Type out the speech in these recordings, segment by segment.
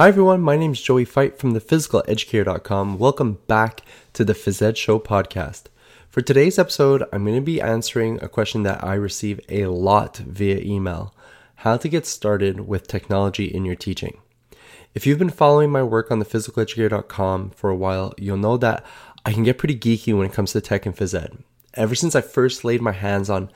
Hi everyone, my name is Joey Feith from thephysicaleducator.com. Welcome back to the Phys Ed Show podcast. For today's episode, I'm going to be answering a question that I receive a lot via email how to get started with technology in your teaching. If you've been following my work on thephysicaleducator.com for a while, you'll know that I can get pretty geeky when it comes to tech and phys ed. Ever since I first laid my hands on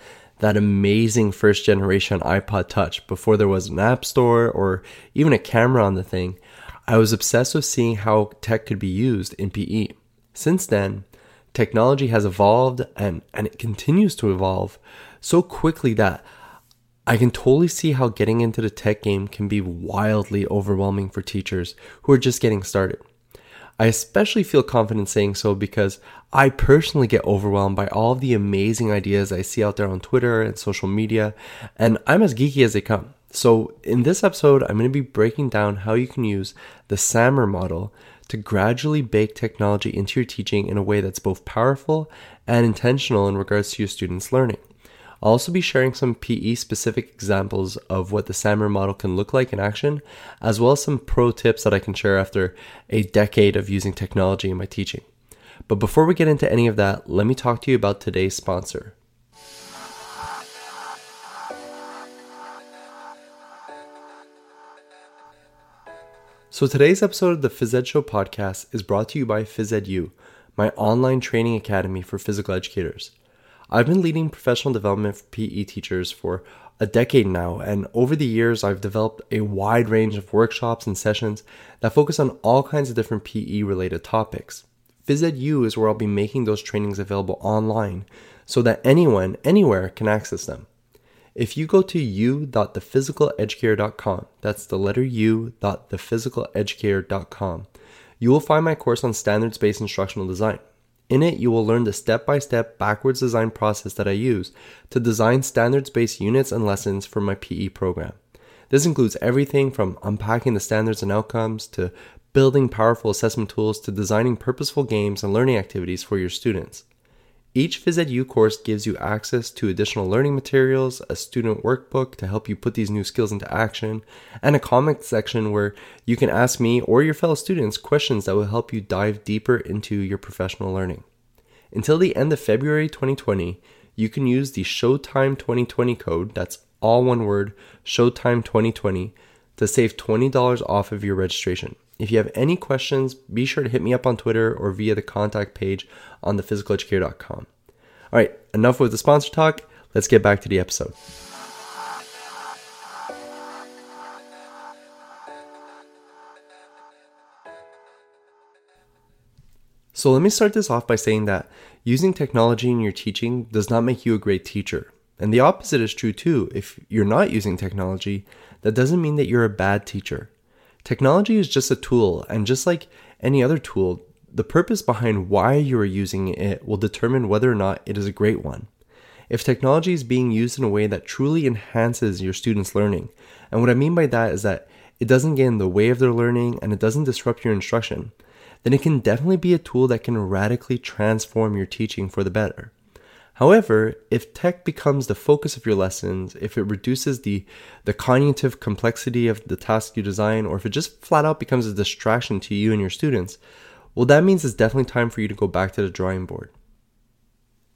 that amazing first generation iPod Touch before there was an app store or even a camera on the thing, I was obsessed with seeing how tech could be used in PE. Since then, technology has evolved and, and it continues to evolve so quickly that I can totally see how getting into the tech game can be wildly overwhelming for teachers who are just getting started. I especially feel confident saying so because I personally get overwhelmed by all the amazing ideas I see out there on Twitter and social media, and I'm as geeky as they come. So, in this episode, I'm going to be breaking down how you can use the SAMR model to gradually bake technology into your teaching in a way that's both powerful and intentional in regards to your students' learning. I'll also be sharing some PE specific examples of what the SAMR model can look like in action, as well as some pro tips that I can share after a decade of using technology in my teaching. But before we get into any of that, let me talk to you about today's sponsor. So today's episode of the Phys Ed Show podcast is brought to you by PhysEdU, my online training academy for physical educators. I've been leading professional development for PE teachers for a decade now, and over the years, I've developed a wide range of workshops and sessions that focus on all kinds of different PE related topics. PhysEdU is where I'll be making those trainings available online so that anyone, anywhere can access them. If you go to u.thephysicaleducator.com, that's the letter u.thephysicaleducator.com, you will find my course on standards based instructional design. In it, you will learn the step by step backwards design process that I use to design standards based units and lessons for my PE program. This includes everything from unpacking the standards and outcomes to building powerful assessment tools to designing purposeful games and learning activities for your students. Each PhysEdU course gives you access to additional learning materials, a student workbook to help you put these new skills into action, and a comment section where you can ask me or your fellow students questions that will help you dive deeper into your professional learning. Until the end of February 2020, you can use the Showtime 2020 code, that's all one word, Showtime 2020, to save $20 off of your registration. If you have any questions, be sure to hit me up on Twitter or via the contact page on thephysicaleducator.com. All right, enough with the sponsor talk. Let's get back to the episode. So, let me start this off by saying that using technology in your teaching does not make you a great teacher. And the opposite is true too. If you're not using technology, that doesn't mean that you're a bad teacher. Technology is just a tool, and just like any other tool, the purpose behind why you are using it will determine whether or not it is a great one. If technology is being used in a way that truly enhances your students' learning, and what I mean by that is that it doesn't get in the way of their learning and it doesn't disrupt your instruction, then it can definitely be a tool that can radically transform your teaching for the better. However, if tech becomes the focus of your lessons, if it reduces the, the cognitive complexity of the task you design, or if it just flat out becomes a distraction to you and your students, well, that means it's definitely time for you to go back to the drawing board.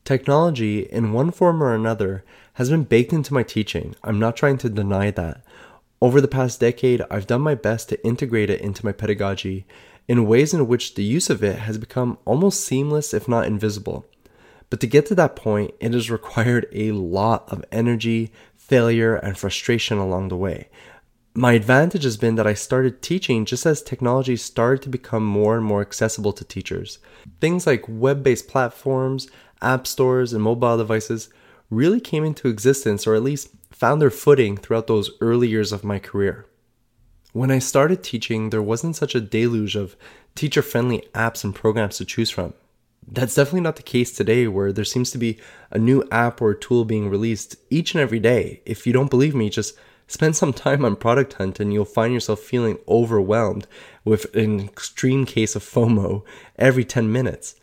Technology, in one form or another, has been baked into my teaching. I'm not trying to deny that. Over the past decade, I've done my best to integrate it into my pedagogy in ways in which the use of it has become almost seamless, if not invisible. But to get to that point, it has required a lot of energy, failure, and frustration along the way. My advantage has been that I started teaching just as technology started to become more and more accessible to teachers. Things like web based platforms, app stores, and mobile devices really came into existence, or at least found their footing throughout those early years of my career. When I started teaching, there wasn't such a deluge of teacher friendly apps and programs to choose from. That's definitely not the case today, where there seems to be a new app or tool being released each and every day. If you don't believe me, just spend some time on Product Hunt and you'll find yourself feeling overwhelmed with an extreme case of FOMO every 10 minutes.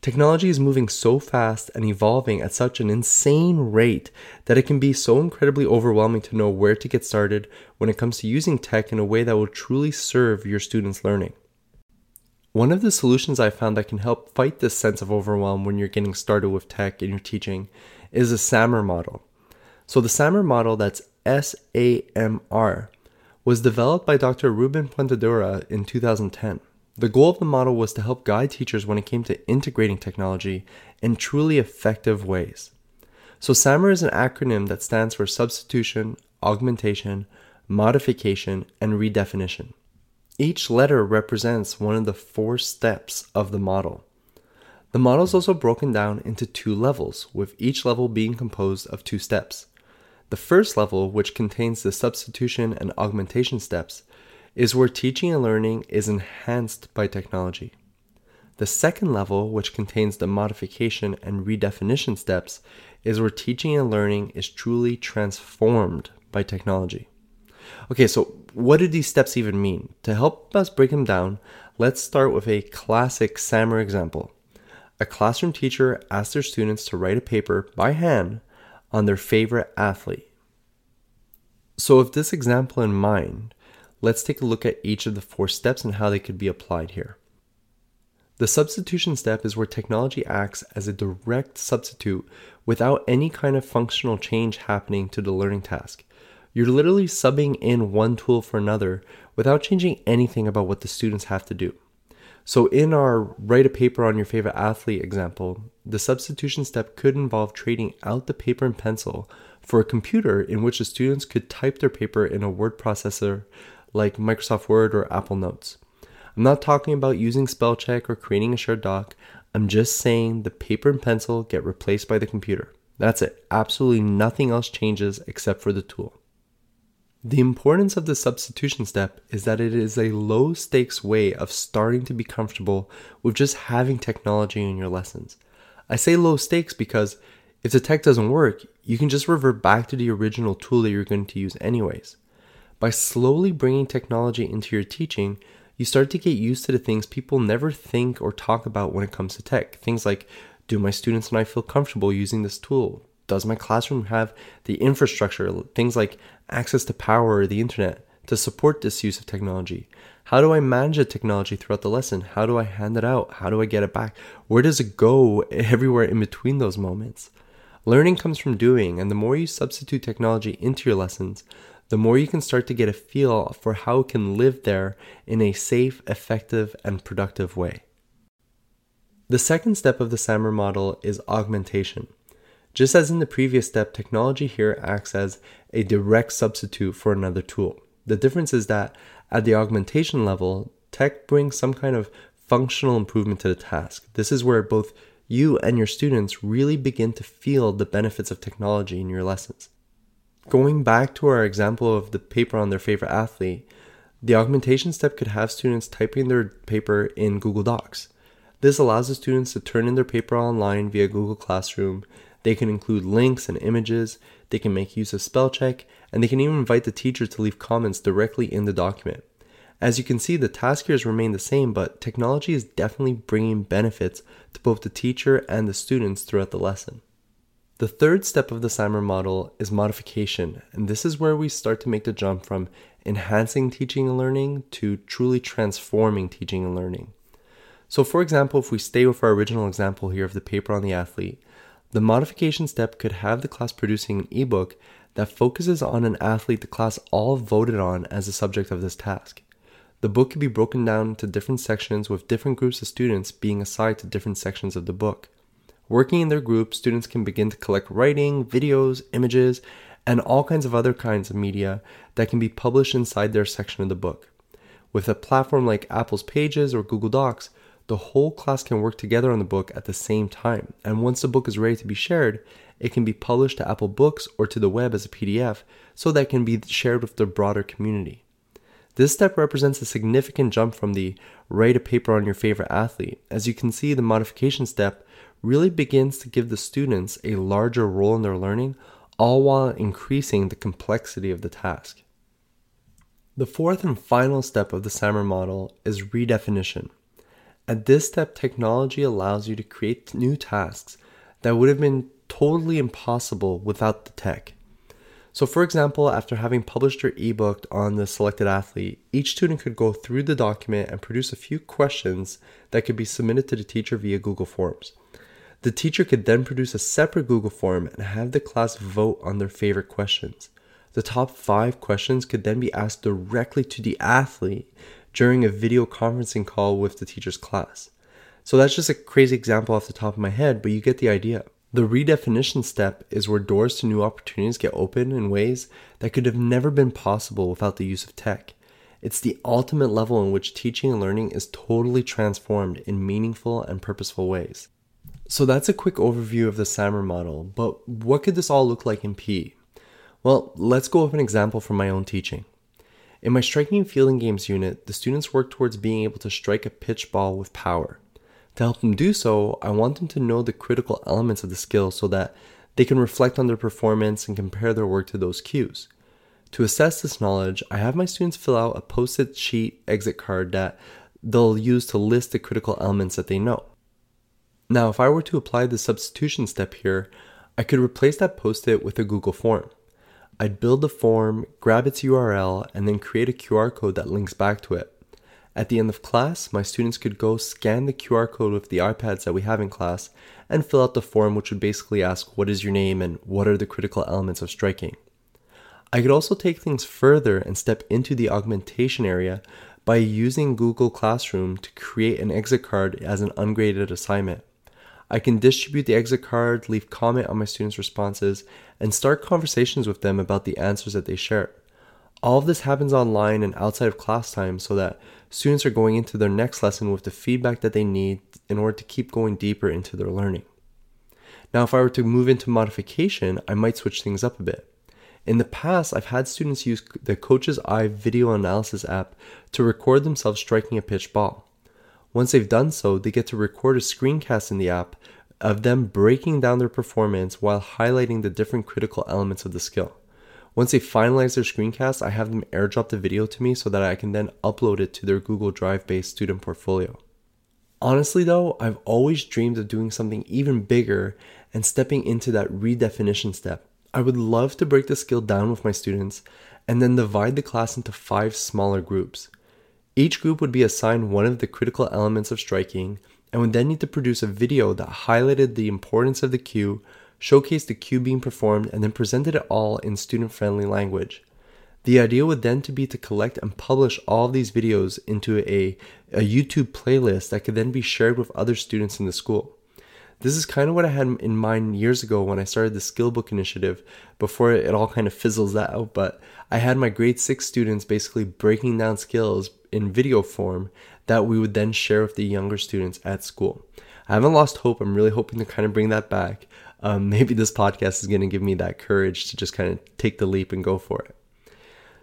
Technology is moving so fast and evolving at such an insane rate that it can be so incredibly overwhelming to know where to get started when it comes to using tech in a way that will truly serve your students' learning. One of the solutions I found that can help fight this sense of overwhelm when you're getting started with tech in your teaching is a SAMR model. So, the SAMR model, that's S A M R, was developed by Dr. Ruben Puentedura in 2010. The goal of the model was to help guide teachers when it came to integrating technology in truly effective ways. So, SAMR is an acronym that stands for substitution, augmentation, modification, and redefinition. Each letter represents one of the four steps of the model. The model is also broken down into two levels, with each level being composed of two steps. The first level, which contains the substitution and augmentation steps, is where teaching and learning is enhanced by technology. The second level, which contains the modification and redefinition steps, is where teaching and learning is truly transformed by technology. Okay, so what do these steps even mean? To help us break them down, let's start with a classic SAMR example. A classroom teacher asks their students to write a paper by hand on their favorite athlete. So, with this example in mind, let's take a look at each of the four steps and how they could be applied here. The substitution step is where technology acts as a direct substitute without any kind of functional change happening to the learning task. You're literally subbing in one tool for another without changing anything about what the students have to do. So, in our write a paper on your favorite athlete example, the substitution step could involve trading out the paper and pencil for a computer in which the students could type their paper in a word processor like Microsoft Word or Apple Notes. I'm not talking about using spell check or creating a shared doc. I'm just saying the paper and pencil get replaced by the computer. That's it. Absolutely nothing else changes except for the tool. The importance of the substitution step is that it is a low stakes way of starting to be comfortable with just having technology in your lessons. I say low stakes because if the tech doesn't work, you can just revert back to the original tool that you're going to use anyways. By slowly bringing technology into your teaching, you start to get used to the things people never think or talk about when it comes to tech. Things like, do my students and I feel comfortable using this tool? Does my classroom have the infrastructure, things like access to power or the internet, to support this use of technology? How do I manage the technology throughout the lesson? How do I hand it out? How do I get it back? Where does it go everywhere in between those moments? Learning comes from doing, and the more you substitute technology into your lessons, the more you can start to get a feel for how it can live there in a safe, effective, and productive way. The second step of the SAMR model is augmentation. Just as in the previous step, technology here acts as a direct substitute for another tool. The difference is that at the augmentation level, tech brings some kind of functional improvement to the task. This is where both you and your students really begin to feel the benefits of technology in your lessons. Going back to our example of the paper on their favorite athlete, the augmentation step could have students typing their paper in Google Docs. This allows the students to turn in their paper online via Google Classroom. They can include links and images, they can make use of spell check, and they can even invite the teacher to leave comments directly in the document. As you can see, the task here remain the same, but technology is definitely bringing benefits to both the teacher and the students throughout the lesson. The third step of the SAMR model is modification, and this is where we start to make the jump from enhancing teaching and learning to truly transforming teaching and learning. So, for example, if we stay with our original example here of the paper on the athlete, the modification step could have the class producing an ebook that focuses on an athlete the class all voted on as the subject of this task. The book could be broken down into different sections with different groups of students being assigned to different sections of the book. Working in their group, students can begin to collect writing, videos, images, and all kinds of other kinds of media that can be published inside their section of the book. With a platform like Apple's Pages or Google Docs, the whole class can work together on the book at the same time. And once the book is ready to be shared, it can be published to Apple Books or to the web as a PDF so that it can be shared with the broader community. This step represents a significant jump from the write a paper on your favorite athlete. As you can see, the modification step really begins to give the students a larger role in their learning, all while increasing the complexity of the task. The fourth and final step of the SAMR model is redefinition. At this step, technology allows you to create new tasks that would have been totally impossible without the tech. So, for example, after having published their ebook on the selected athlete, each student could go through the document and produce a few questions that could be submitted to the teacher via Google Forms. The teacher could then produce a separate Google form and have the class vote on their favorite questions. The top five questions could then be asked directly to the athlete during a video conferencing call with the teacher's class. So that's just a crazy example off the top of my head, but you get the idea. The redefinition step is where doors to new opportunities get open in ways that could have never been possible without the use of tech. It's the ultimate level in which teaching and learning is totally transformed in meaningful and purposeful ways. So that's a quick overview of the SAMR model, but what could this all look like in PE? Well, let's go with an example from my own teaching. In my striking and fielding games unit, the students work towards being able to strike a pitch ball with power. To help them do so, I want them to know the critical elements of the skill so that they can reflect on their performance and compare their work to those cues. To assess this knowledge, I have my students fill out a post it sheet exit card that they'll use to list the critical elements that they know. Now, if I were to apply the substitution step here, I could replace that post it with a Google form. I'd build the form, grab its URL, and then create a QR code that links back to it. At the end of class, my students could go scan the QR code with the iPads that we have in class and fill out the form, which would basically ask what is your name and what are the critical elements of striking. I could also take things further and step into the augmentation area by using Google Classroom to create an exit card as an ungraded assignment. I can distribute the exit card, leave comment on my students' responses, and start conversations with them about the answers that they share. All of this happens online and outside of class time so that students are going into their next lesson with the feedback that they need in order to keep going deeper into their learning. Now, if I were to move into modification, I might switch things up a bit. In the past, I've had students use the Coach's Eye video analysis app to record themselves striking a pitch ball. Once they've done so, they get to record a screencast in the app of them breaking down their performance while highlighting the different critical elements of the skill. Once they finalize their screencast, I have them airdrop the video to me so that I can then upload it to their Google Drive based student portfolio. Honestly, though, I've always dreamed of doing something even bigger and stepping into that redefinition step. I would love to break the skill down with my students and then divide the class into five smaller groups. Each group would be assigned one of the critical elements of striking and would then need to produce a video that highlighted the importance of the cue showcased the cue being performed, and then presented it all in student friendly language. The idea would then to be to collect and publish all of these videos into a, a YouTube playlist that could then be shared with other students in the school. This is kind of what I had in mind years ago when I started the Skillbook initiative before it all kind of fizzles out. But I had my grade six students basically breaking down skills in video form that we would then share with the younger students at school. I haven't lost hope. I'm really hoping to kind of bring that back um, maybe this podcast is going to give me that courage to just kind of take the leap and go for it.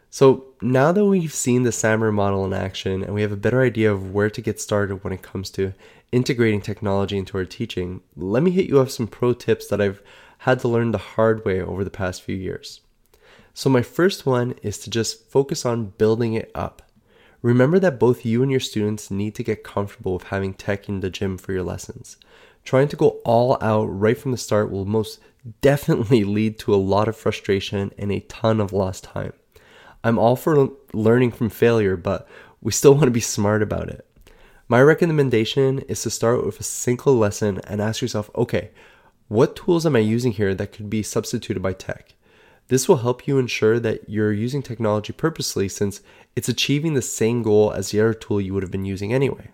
So now that we've seen the SAMR model in action and we have a better idea of where to get started when it comes to integrating technology into our teaching, let me hit you with some pro tips that I've had to learn the hard way over the past few years. So, my first one is to just focus on building it up. Remember that both you and your students need to get comfortable with having tech in the gym for your lessons. Trying to go all out right from the start will most definitely lead to a lot of frustration and a ton of lost time. I'm all for learning from failure, but we still want to be smart about it. My recommendation is to start with a single lesson and ask yourself okay, what tools am I using here that could be substituted by tech? This will help you ensure that you're using technology purposely since it's achieving the same goal as the other tool you would have been using anyway.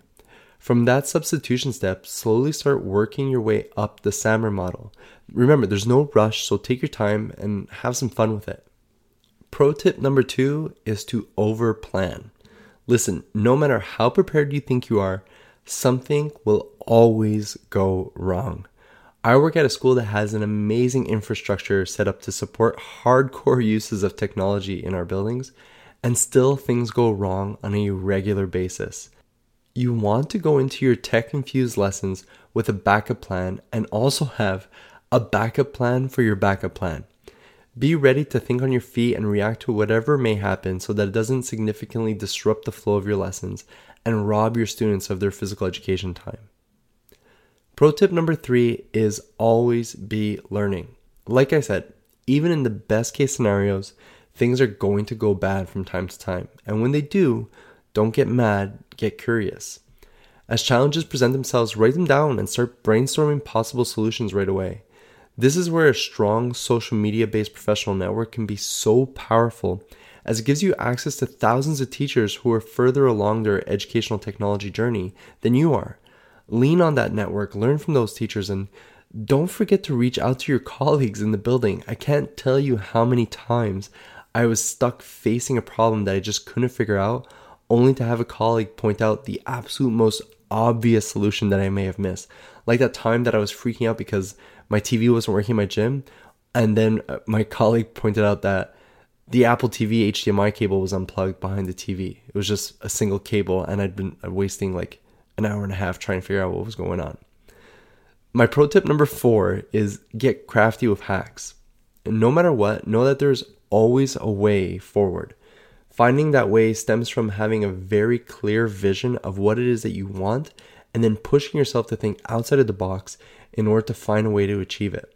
From that substitution step, slowly start working your way up the SAMR model. Remember, there's no rush, so take your time and have some fun with it. Pro tip number two is to over plan. Listen, no matter how prepared you think you are, something will always go wrong. I work at a school that has an amazing infrastructure set up to support hardcore uses of technology in our buildings, and still things go wrong on a regular basis. You want to go into your tech infused lessons with a backup plan and also have a backup plan for your backup plan. Be ready to think on your feet and react to whatever may happen so that it doesn't significantly disrupt the flow of your lessons and rob your students of their physical education time. Pro tip number three is always be learning. Like I said, even in the best case scenarios, things are going to go bad from time to time. And when they do, don't get mad, get curious. As challenges present themselves, write them down and start brainstorming possible solutions right away. This is where a strong social media based professional network can be so powerful as it gives you access to thousands of teachers who are further along their educational technology journey than you are. Lean on that network, learn from those teachers, and don't forget to reach out to your colleagues in the building. I can't tell you how many times I was stuck facing a problem that I just couldn't figure out, only to have a colleague point out the absolute most obvious solution that I may have missed. Like that time that I was freaking out because my TV wasn't working in my gym, and then uh, my colleague pointed out that the Apple TV HDMI cable was unplugged behind the TV. It was just a single cable, and I'd been uh, wasting like an hour and a half trying to figure out what was going on. My pro tip number four is get crafty with hacks. And no matter what, know that there's always a way forward. Finding that way stems from having a very clear vision of what it is that you want and then pushing yourself to think outside of the box in order to find a way to achieve it.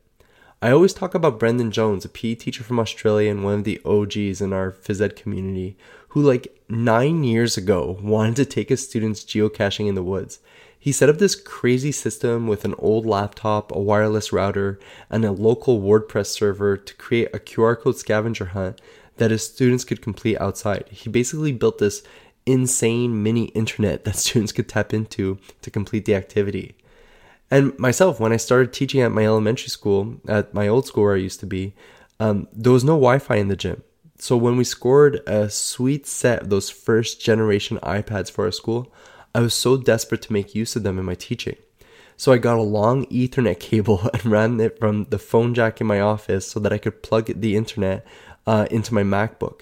I always talk about Brendan Jones, a PE teacher from Australia and one of the OGs in our phys ed community, who like nine years ago wanted to take his students geocaching in the woods. He set up this crazy system with an old laptop, a wireless router, and a local WordPress server to create a QR code scavenger hunt that his students could complete outside. He basically built this insane mini internet that students could tap into to complete the activity. And myself, when I started teaching at my elementary school, at my old school where I used to be, um, there was no Wi Fi in the gym. So when we scored a sweet set of those first generation iPads for our school, I was so desperate to make use of them in my teaching. So I got a long Ethernet cable and ran it from the phone jack in my office so that I could plug the internet uh, into my MacBook.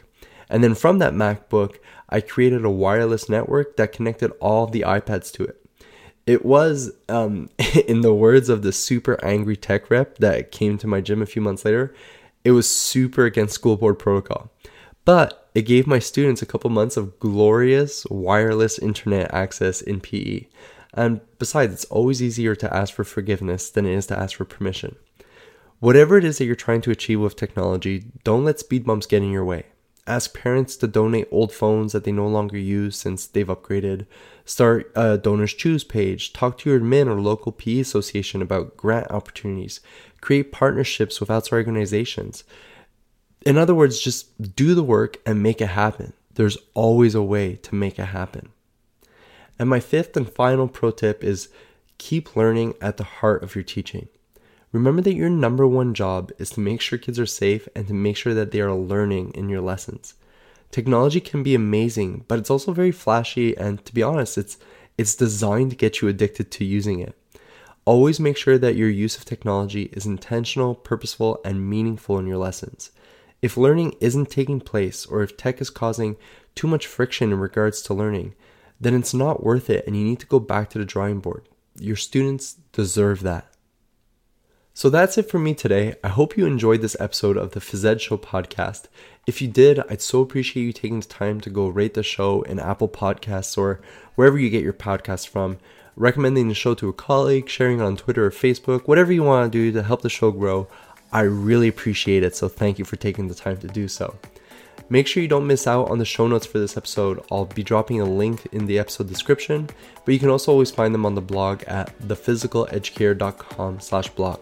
And then from that MacBook, I created a wireless network that connected all the iPads to it. It was, um, in the words of the super angry tech rep that came to my gym a few months later, it was super against school board protocol. But it gave my students a couple months of glorious wireless internet access in PE. And besides, it's always easier to ask for forgiveness than it is to ask for permission. Whatever it is that you're trying to achieve with technology, don't let speed bumps get in your way. Ask parents to donate old phones that they no longer use since they've upgraded. Start a donors choose page. Talk to your admin or local PE association about grant opportunities. Create partnerships with outside organizations. In other words, just do the work and make it happen. There's always a way to make it happen. And my fifth and final pro tip is keep learning at the heart of your teaching. Remember that your number one job is to make sure kids are safe and to make sure that they are learning in your lessons. Technology can be amazing, but it's also very flashy and to be honest, it's it's designed to get you addicted to using it. Always make sure that your use of technology is intentional, purposeful, and meaningful in your lessons. If learning isn't taking place or if tech is causing too much friction in regards to learning, then it's not worth it and you need to go back to the drawing board. Your students deserve that. So that's it for me today. I hope you enjoyed this episode of the Phys Ed Show podcast. If you did, I'd so appreciate you taking the time to go rate the show in Apple Podcasts or wherever you get your podcasts from, recommending the show to a colleague, sharing it on Twitter or Facebook, whatever you want to do to help the show grow. I really appreciate it, so thank you for taking the time to do so. Make sure you don't miss out on the show notes for this episode. I'll be dropping a link in the episode description, but you can also always find them on the blog at thephysicaleducator.com slash blog.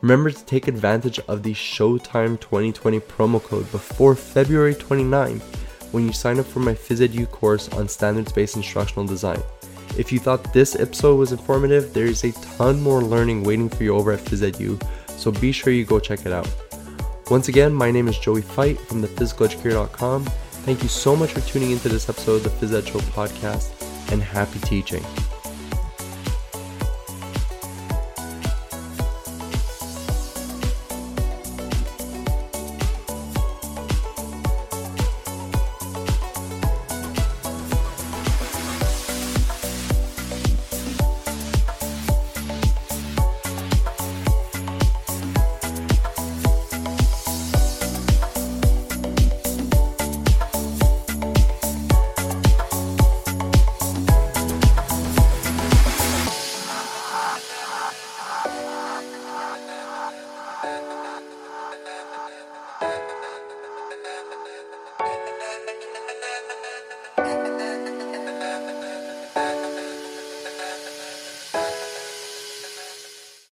Remember to take advantage of the Showtime 2020 promo code before February 29 when you sign up for my PhysEdu course on standards-based instructional design. If you thought this episode was informative, there is a ton more learning waiting for you over at PhysEdu, so be sure you go check it out. Once again, my name is Joey Feith from thephysicaleducator.com. Thank you so much for tuning into this episode of the Phys Ed Show podcast, and happy teaching.